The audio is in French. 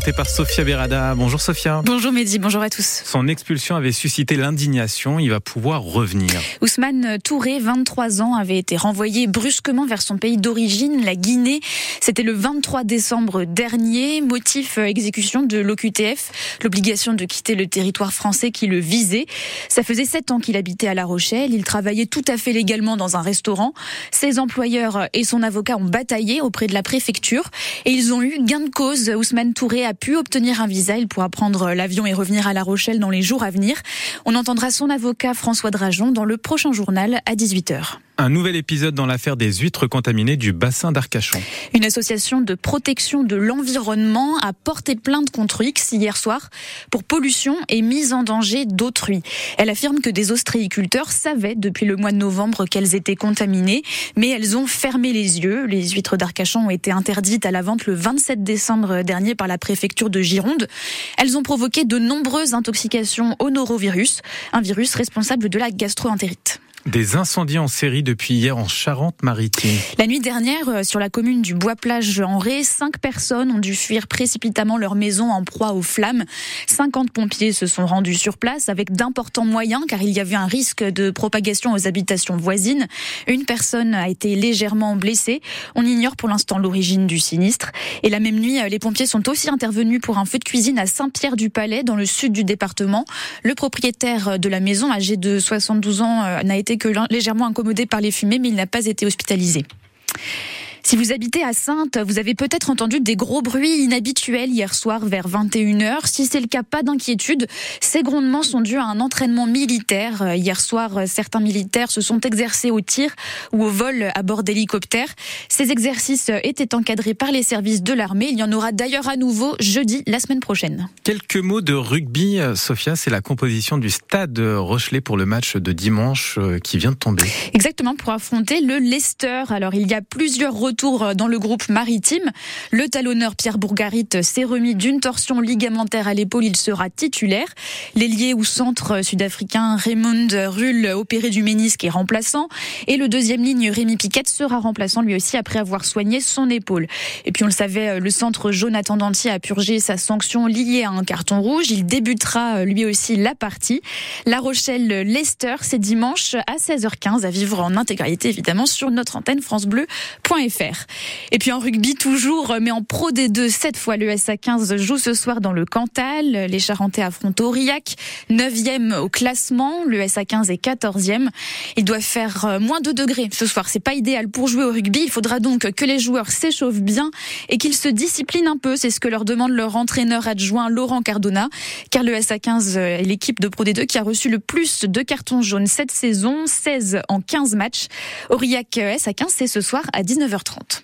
présentée par Sophia Berada. Bonjour Sophia. Bonjour Mehdi, bonjour à tous. Son expulsion avait suscité l'indignation, il va pouvoir revenir. Ousmane Touré, 23 ans, avait été renvoyé brusquement vers son pays d'origine, la Guinée. C'était le 23 décembre dernier, motif euh, exécution de l'OQTF, l'obligation de quitter le territoire français qui le visait. Ça faisait sept ans qu'il habitait à La Rochelle, il travaillait tout à fait légalement dans un restaurant. Ses employeurs et son avocat ont bataillé auprès de la préfecture et ils ont eu gain de cause. Ousmane Touré a pu obtenir un visa. Il pourra prendre l'avion et revenir à La Rochelle dans les jours à venir. On entendra son avocat François Drajon dans le prochain journal à 18h. Un nouvel épisode dans l'affaire des huîtres contaminées du bassin d'Arcachon. Une association de protection de l'environnement a porté plainte contre X hier soir pour pollution et mise en danger d'autrui. Elle affirme que des ostréiculteurs savaient depuis le mois de novembre qu'elles étaient contaminées, mais elles ont fermé les yeux. Les huîtres d'Arcachon ont été interdites à la vente le 27 décembre dernier par la préfecture de Gironde. Elles ont provoqué de nombreuses intoxications au norovirus, un virus responsable de la gastroentérite. Des incendies en série depuis hier en Charente-Maritime. La nuit dernière, euh, sur la commune du Bois-Plage en Ré, cinq personnes ont dû fuir précipitamment leur maison en proie aux flammes. 50 pompiers se sont rendus sur place avec d'importants moyens car il y avait un risque de propagation aux habitations voisines. Une personne a été légèrement blessée. On ignore pour l'instant l'origine du sinistre. Et la même nuit, les pompiers sont aussi intervenus pour un feu de cuisine à Saint-Pierre-du-Palais dans le sud du département. Le propriétaire de la maison, âgé de 72 ans, euh, n'a été que légèrement incommodé par les fumées, mais il n'a pas été hospitalisé. Si vous habitez à Sainte, vous avez peut-être entendu des gros bruits inhabituels hier soir vers 21h. Si c'est le cas, pas d'inquiétude. Ces grondements sont dus à un entraînement militaire. Euh, hier soir, euh, certains militaires se sont exercés au tir ou au vol à bord d'hélicoptères. Ces exercices étaient encadrés par les services de l'armée. Il y en aura d'ailleurs à nouveau jeudi, la semaine prochaine. Quelques mots de rugby, Sophia. C'est la composition du stade Rochelet pour le match de dimanche euh, qui vient de tomber. Exactement, pour affronter le Leicester. Alors, il y a plusieurs retour dans le groupe maritime. Le talonneur Pierre Bourgarit s'est remis d'une torsion ligamentaire à l'épaule. Il sera titulaire. L'ailier ou centre sud-africain Raymond Rull, opéré du ménisque, est remplaçant. Et le deuxième ligne, Rémi Piquet, sera remplaçant lui aussi après avoir soigné son épaule. Et puis on le savait, le centre Jonathan Dantier a purgé sa sanction liée à un carton rouge. Il débutera lui aussi la partie. La Rochelle-Leicester, c'est dimanche à 16h15 à vivre en intégralité évidemment sur notre antenne francebleu.fr. Et puis en rugby toujours, mais en Pro D2 cette fois, le SA15 joue ce soir dans le Cantal. Les Charentais affrontent Aurillac, 9e au classement. Le SA15 est 14e. Il doit faire euh, moins de degrés ce soir. C'est pas idéal pour jouer au rugby. Il faudra donc que les joueurs s'échauffent bien et qu'ils se disciplinent un peu. C'est ce que leur demande leur entraîneur adjoint Laurent Cardona. Car le SA15 est l'équipe de Pro D2 qui a reçu le plus de cartons jaunes cette saison, 16 en 15 matchs. Aurillac SA15, c'est ce soir à 19h30. 30.